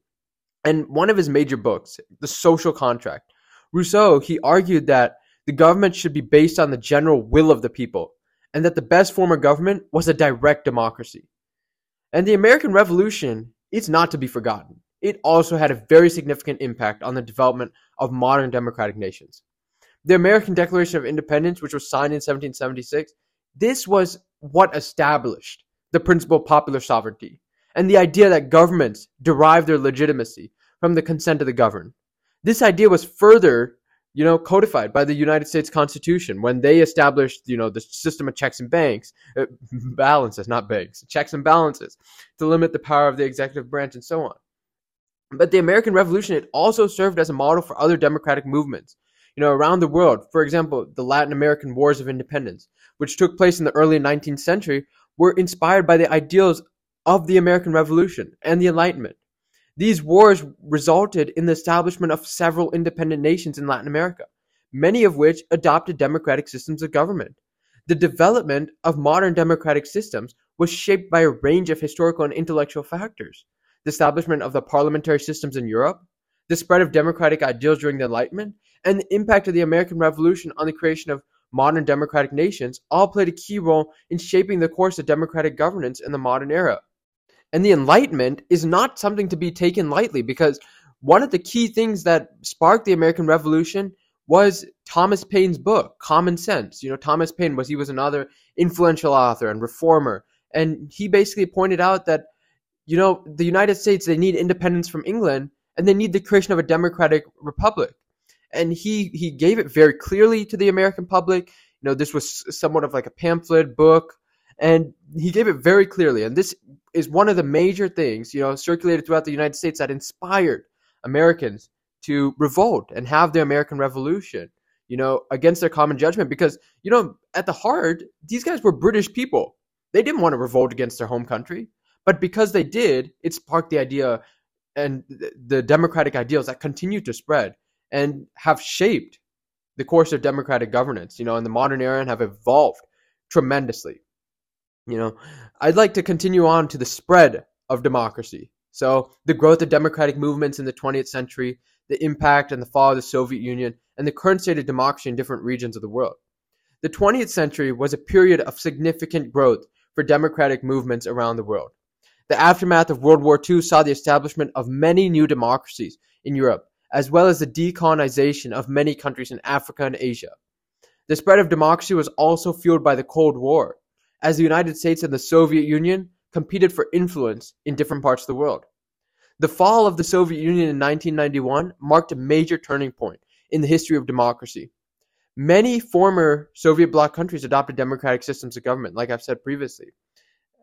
And one of his major books, The Social Contract, Rousseau, he argued that the government should be based on the general will of the people, and that the best form of government was a direct democracy. And the American Revolution is not to be forgotten it also had a very significant impact on the development of modern democratic nations. The American Declaration of Independence, which was signed in 1776, this was what established the principle of popular sovereignty and the idea that governments derive their legitimacy from the consent of the governed. This idea was further, you know, codified by the United States Constitution when they established, you know, the system of checks and banks, uh, balances, not banks, checks and balances to limit the power of the executive branch and so on. But the American Revolution, it also served as a model for other democratic movements, you know, around the world. For example, the Latin American Wars of Independence, which took place in the early 19th century, were inspired by the ideals of the American Revolution and the Enlightenment. These wars resulted in the establishment of several independent nations in Latin America, many of which adopted democratic systems of government. The development of modern democratic systems was shaped by a range of historical and intellectual factors. The establishment of the parliamentary systems in Europe, the spread of democratic ideals during the Enlightenment, and the impact of the American Revolution on the creation of modern democratic nations all played a key role in shaping the course of democratic governance in the modern era. And the Enlightenment is not something to be taken lightly because one of the key things that sparked the American Revolution was Thomas Paine's book, Common Sense. You know, Thomas Paine was he was another influential author and reformer, and he basically pointed out that you know the United States they need independence from England and they need the creation of a democratic republic and he he gave it very clearly to the American public. You know, this was somewhat of like a pamphlet book, and he gave it very clearly. And this is one of the major things you know circulated throughout the United States that inspired Americans to revolt and have the American Revolution. You know, against their common judgment, because you know, at the heart, these guys were British people. They didn't want to revolt against their home country, but because they did, it sparked the idea and the democratic ideals that continued to spread and have shaped the course of democratic governance, you know, in the modern era and have evolved tremendously. You know, I'd like to continue on to the spread of democracy. So, the growth of democratic movements in the 20th century, the impact and the fall of the Soviet Union, and the current state of democracy in different regions of the world. The 20th century was a period of significant growth for democratic movements around the world. The aftermath of World War II saw the establishment of many new democracies in Europe, as well as the decolonization of many countries in Africa and Asia. The spread of democracy was also fueled by the Cold War, as the United States and the Soviet Union competed for influence in different parts of the world. The fall of the Soviet Union in 1991 marked a major turning point in the history of democracy. Many former Soviet bloc countries adopted democratic systems of government, like I've said previously.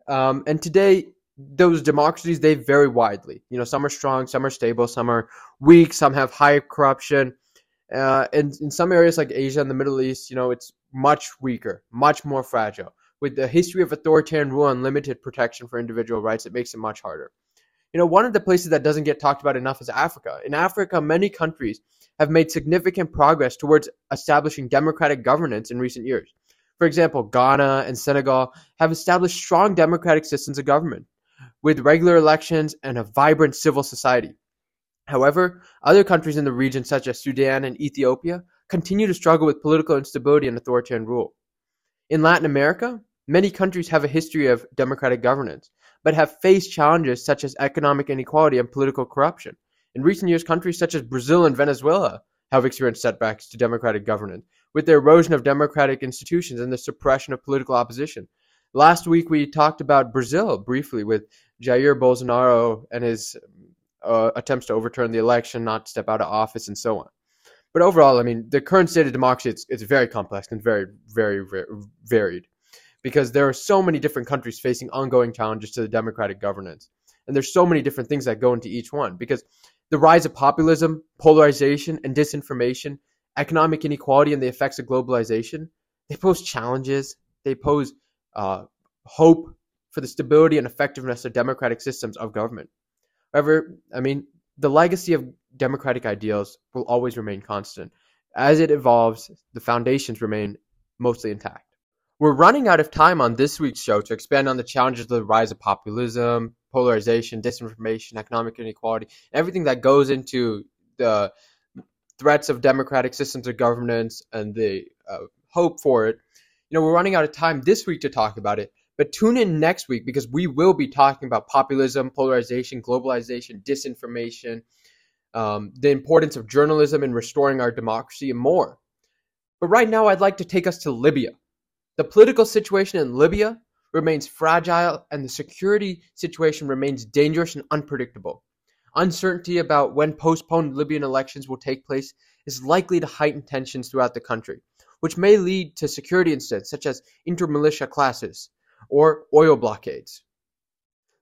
Um, and today, those democracies they vary widely. You know, some are strong, some are stable, some are weak, some have high corruption. Uh, and in some areas like Asia and the Middle East, you know, it's much weaker, much more fragile. With the history of authoritarian rule and limited protection for individual rights, it makes it much harder. You know, one of the places that doesn't get talked about enough is Africa. In Africa, many countries have made significant progress towards establishing democratic governance in recent years. For example, Ghana and Senegal have established strong democratic systems of government with regular elections and a vibrant civil society. However, other countries in the region, such as Sudan and Ethiopia, continue to struggle with political instability and authoritarian rule. In Latin America, many countries have a history of democratic governance, but have faced challenges such as economic inequality and political corruption. In recent years, countries such as Brazil and Venezuela have experienced setbacks to democratic governance, with the erosion of democratic institutions and the suppression of political opposition, Last week we talked about Brazil briefly with Jair Bolsonaro and his uh, attempts to overturn the election, not step out of office, and so on. But overall, I mean, the current state of democracy it's, very complex and very, very, very varied because there are so many different countries facing ongoing challenges to the democratic governance. And there's so many different things that go into each one because the rise of populism, polarization, and disinformation, economic inequality, and the effects of globalization, they pose challenges. They pose uh, hope for the stability and effectiveness of democratic systems of government. However, I mean, the legacy of democratic ideals will always remain constant. As it evolves, the foundations remain mostly intact. We're running out of time on this week's show to expand on the challenges of the rise of populism, polarization, disinformation, economic inequality, everything that goes into the threats of democratic systems of governance and the uh, hope for it you know, we're running out of time this week to talk about it, but tune in next week because we will be talking about populism, polarization, globalization, disinformation, um, the importance of journalism in restoring our democracy, and more. But right now, I'd like to take us to Libya. The political situation in Libya remains fragile, and the security situation remains dangerous and unpredictable. Uncertainty about when postponed Libyan elections will take place is likely to heighten tensions throughout the country which may lead to security incidents such as inter-militia clashes or oil blockades.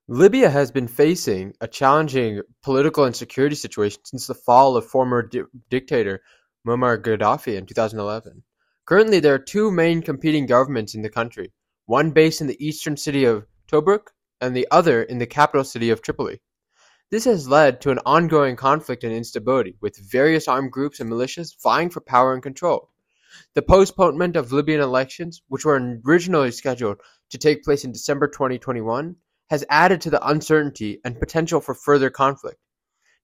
Libya has been facing a challenging political and security situation since the fall of former di- dictator Muammar Gaddafi in 2011. Currently, there are two main competing governments in the country, one based in the eastern city of Tobruk and the other in the capital city of Tripoli. This has led to an ongoing conflict and instability, with various armed groups and militias vying for power and control. The postponement of Libyan elections, which were originally scheduled to take place in December 2021, has added to the uncertainty and potential for further conflict.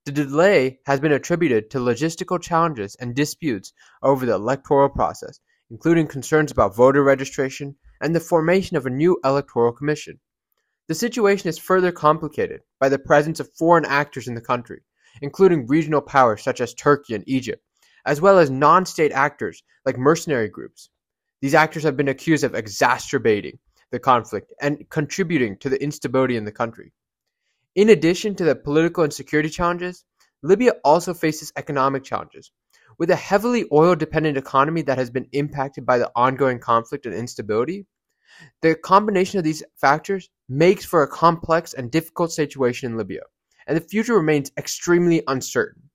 The delay has been attributed to logistical challenges and disputes over the electoral process, including concerns about voter registration and the formation of a new electoral commission. The situation is further complicated by the presence of foreign actors in the country, including regional powers such as Turkey and Egypt, as well as non state actors like mercenary groups. These actors have been accused of exacerbating the conflict and contributing to the instability in the country. In addition to the political and security challenges, Libya also faces economic challenges. With a heavily oil dependent economy that has been impacted by the ongoing conflict and instability, the combination of these factors makes for a complex and difficult situation in Libya, and the future remains extremely uncertain.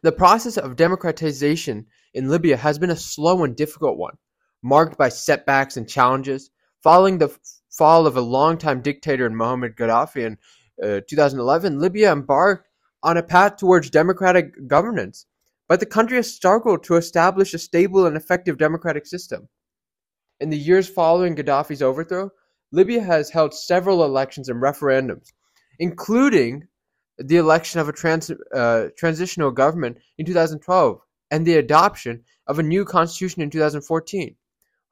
The process of democratization in Libya has been a slow and difficult one, marked by setbacks and challenges. Following the fall of a longtime dictator in Muammar Gaddafi in uh, 2011, Libya embarked on a path towards democratic governance, but the country has struggled to establish a stable and effective democratic system. In the years following Gaddafi's overthrow, Libya has held several elections and referendums, including the election of a trans, uh, transitional government in 2012 and the adoption of a new constitution in 2014.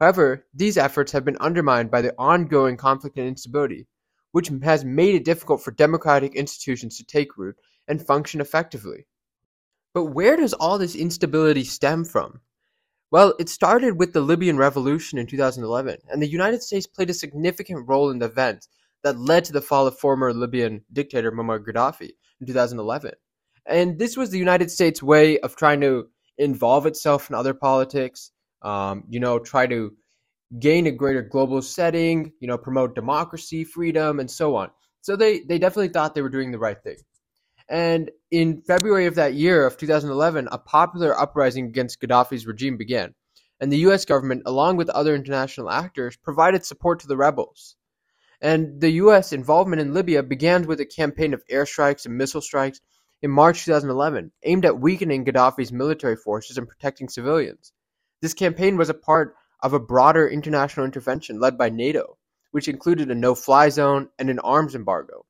However, these efforts have been undermined by the ongoing conflict and instability, which has made it difficult for democratic institutions to take root and function effectively. But where does all this instability stem from? Well, it started with the Libyan Revolution in 2011, and the United States played a significant role in the events that led to the fall of former Libyan dictator Muammar Gaddafi in 2011. And this was the United States' way of trying to involve itself in other politics, um, you know, try to gain a greater global setting, you know, promote democracy, freedom, and so on. So they, they definitely thought they were doing the right thing. And in February of that year of 2011, a popular uprising against Gaddafi's regime began, and the US government, along with other international actors, provided support to the rebels. And the US involvement in Libya began with a campaign of airstrikes and missile strikes in March 2011, aimed at weakening Gaddafi's military forces and protecting civilians. This campaign was a part of a broader international intervention led by NATO, which included a no fly zone and an arms embargo.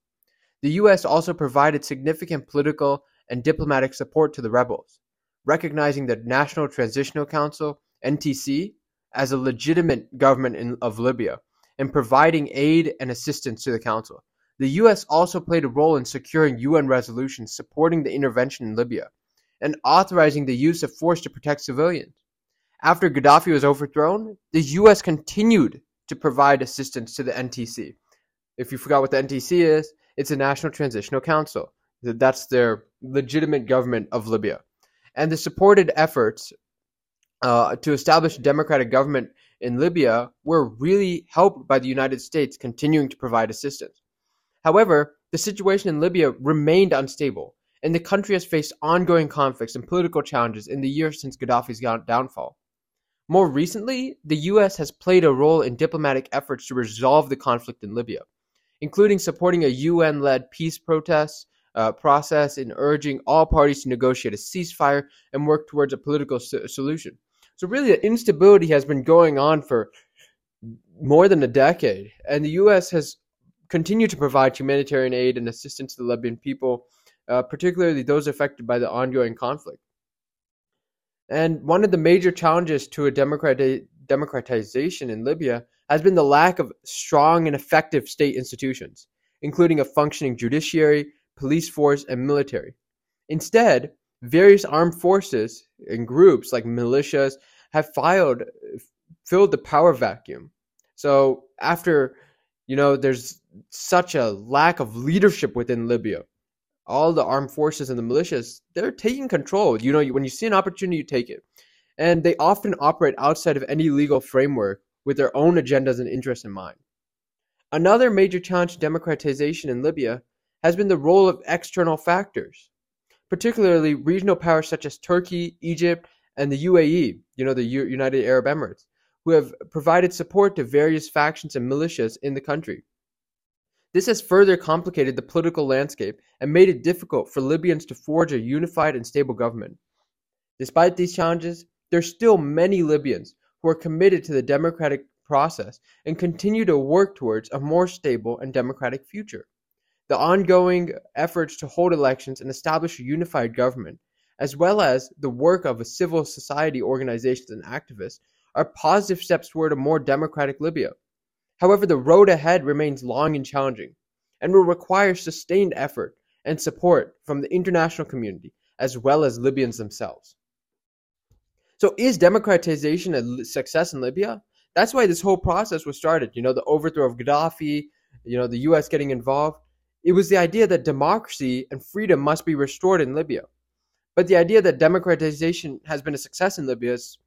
The U.S. also provided significant political and diplomatic support to the rebels, recognizing the National Transitional Council (NTC) as a legitimate government in, of Libya and providing aid and assistance to the council. The U.S. also played a role in securing UN resolutions supporting the intervention in Libya and authorizing the use of force to protect civilians. After Gaddafi was overthrown, the U.S. continued to provide assistance to the NTC. If you forgot what the NTC is, it's a National Transitional Council. That's their legitimate government of Libya. And the supported efforts uh, to establish a democratic government in Libya were really helped by the United States continuing to provide assistance. However, the situation in Libya remained unstable, and the country has faced ongoing conflicts and political challenges in the years since Gaddafi's downfall. More recently, the U.S. has played a role in diplomatic efforts to resolve the conflict in Libya including supporting a UN led peace protest uh, process and urging all parties to negotiate a ceasefire and work towards a political so- solution. So, really, the instability has been going on for more than a decade, and the U.S. has continued to provide humanitarian aid and assistance to the Libyan people, uh, particularly those affected by the ongoing conflict. And one of the major challenges to a democrati- democratization in Libya has been the lack of strong and effective state institutions, including a functioning judiciary, police force, and military. Instead, various armed forces and groups like militias have filed, filled the power vacuum. So after, you know, there's such a lack of leadership within Libya, all the armed forces and the militias, they're taking control. You know, when you see an opportunity, you take it. And they often operate outside of any legal framework with their own agendas and interests in mind. Another major challenge to democratization in Libya has been the role of external factors, particularly regional powers such as Turkey, Egypt, and the UAE, you know, the U- United Arab Emirates, who have provided support to various factions and militias in the country. This has further complicated the political landscape and made it difficult for Libyans to forge a unified and stable government. Despite these challenges, there are still many Libyans who are committed to the democratic process and continue to work towards a more stable and democratic future. The ongoing efforts to hold elections and establish a unified government, as well as the work of civil society organizations and activists, are positive steps toward a more democratic Libya. However, the road ahead remains long and challenging and will require sustained effort and support from the international community as well as Libyans themselves. So, is democratization a success in Libya? That's why this whole process was started. You know, the overthrow of Gaddafi, you know, the US getting involved. It was the idea that democracy and freedom must be restored in Libya. But the idea that democratization has been a success in Libya is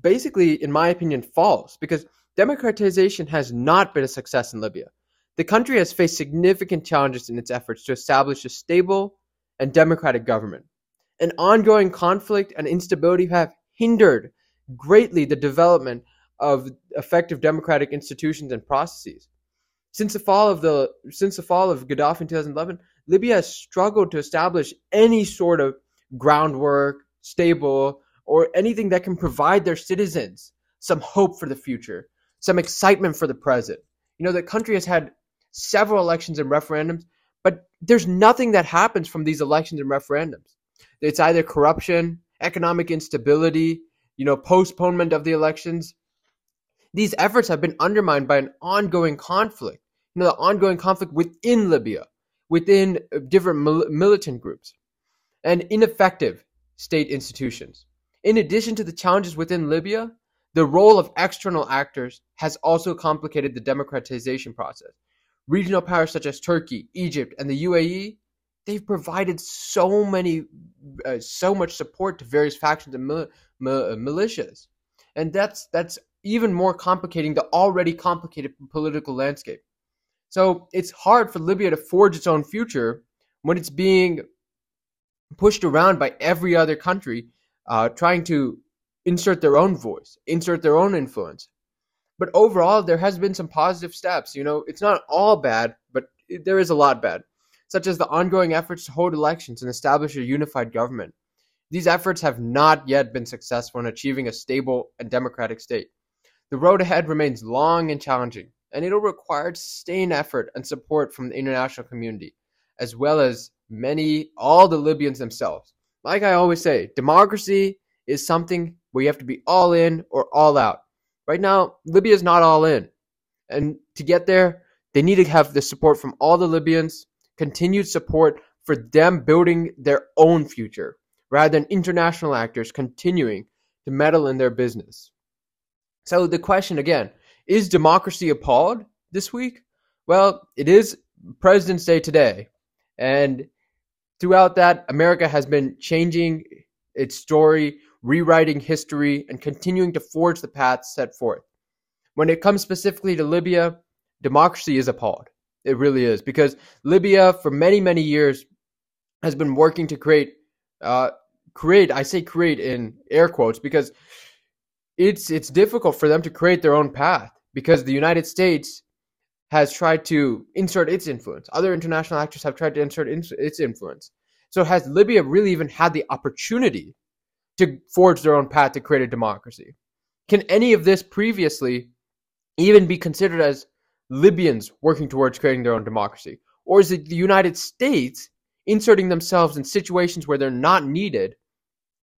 basically, in my opinion, false because democratization has not been a success in Libya. The country has faced significant challenges in its efforts to establish a stable and democratic government. An ongoing conflict and instability have hindered greatly the development of effective democratic institutions and processes. Since the fall of the since the fall of Gaddafi in 2011, Libya has struggled to establish any sort of groundwork, stable, or anything that can provide their citizens some hope for the future, some excitement for the present. You know, the country has had several elections and referendums, but there's nothing that happens from these elections and referendums. It's either corruption, economic instability, you know, postponement of the elections. These efforts have been undermined by an ongoing conflict, you know, the ongoing conflict within Libya, within uh, different mil- militant groups, and ineffective state institutions. In addition to the challenges within Libya, the role of external actors has also complicated the democratization process. Regional powers such as Turkey, Egypt, and the UAE, they've provided so many, uh, so much support to various factions and mil- mil- militias, and that's that's even more complicating the already complicated political landscape. So it's hard for Libya to forge its own future when it's being pushed around by every other country uh, trying to insert their own voice, insert their own influence. But overall, there has been some positive steps. You know, it's not all bad, but there is a lot bad, such as the ongoing efforts to hold elections and establish a unified government. These efforts have not yet been successful in achieving a stable and democratic state. The road ahead remains long and challenging, and it'll require sustained effort and support from the international community, as well as many, all the Libyans themselves. Like I always say, democracy is something where you have to be all in or all out. Right now, Libya is not all in. And to get there, they need to have the support from all the Libyans, continued support for them building their own future, rather than international actors continuing to meddle in their business. So the question again, is democracy appalled this week? Well, it is President's Day today. And throughout that, America has been changing its story, rewriting history, and continuing to forge the path set forth. When it comes specifically to Libya, democracy is appalled. It really is. Because Libya, for many, many years, has been working to create, uh, create, I say create in air quotes, because it's it's difficult for them to create their own path because the United States has tried to insert its influence. Other international actors have tried to insert its influence. So has Libya really even had the opportunity to forge their own path to create a democracy? Can any of this previously even be considered as Libyans working towards creating their own democracy? Or is it the United States inserting themselves in situations where they're not needed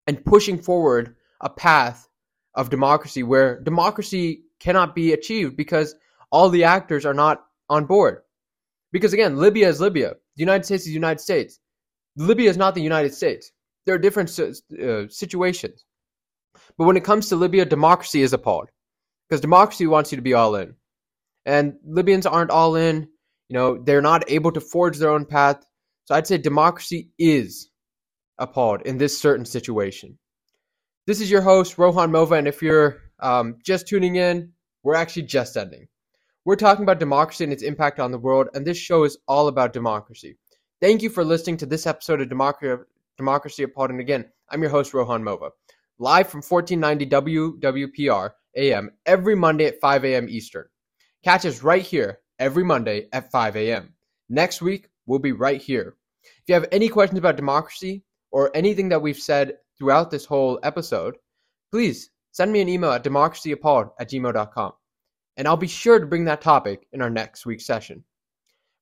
and pushing forward a path of democracy where democracy cannot be achieved because all the actors are not on board. Because again, Libya is Libya. The United States is the United States. Libya is not the United States. There are different uh, situations. But when it comes to Libya, democracy is appalled. Because democracy wants you to be all in. And Libyans aren't all in. You know, they're not able to forge their own path. So I'd say democracy is appalled in this certain situation. This is your host, Rohan Mova, and if you're um, just tuning in, we're actually just ending. We're talking about democracy and its impact on the world, and this show is all about democracy. Thank you for listening to this episode of Democracy, democracy Appalled. And again, I'm your host, Rohan Mova, live from 1490 WWPR AM every Monday at 5 a.m. Eastern. Catch us right here every Monday at 5 a.m. Next week, we'll be right here. If you have any questions about democracy or anything that we've said throughout this whole episode, please send me an email at democracyappalled at gmail.com, and I'll be sure to bring that topic in our next week's session.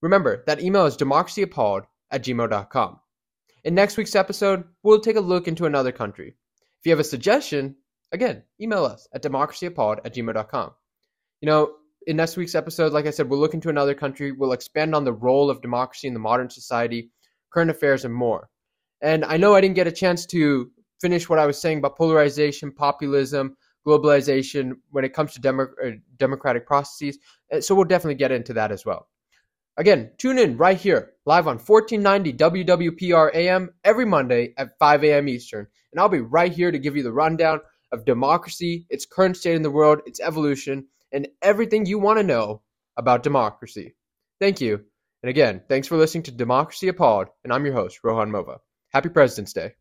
Remember, that email is democracyappalled at gmail.com. In next week's episode, we'll take a look into another country. If you have a suggestion, again, email us at democracyappalled at gmail.com. You know, in next week's episode, like I said, we'll look into another country. We'll expand on the role of democracy in the modern society, current affairs, and more. And I know I didn't get a chance to finish what I was saying about polarization, populism, globalization when it comes to demo- uh, democratic processes. Uh, so we'll definitely get into that as well. Again, tune in right here, live on 1490 WWPR AM every Monday at 5 a.m. Eastern. And I'll be right here to give you the rundown of democracy, its current state in the world, its evolution, and everything you want to know about democracy. Thank you. And again, thanks for listening to Democracy Appalled, and I'm your host, Rohan Mova. Happy President's Day.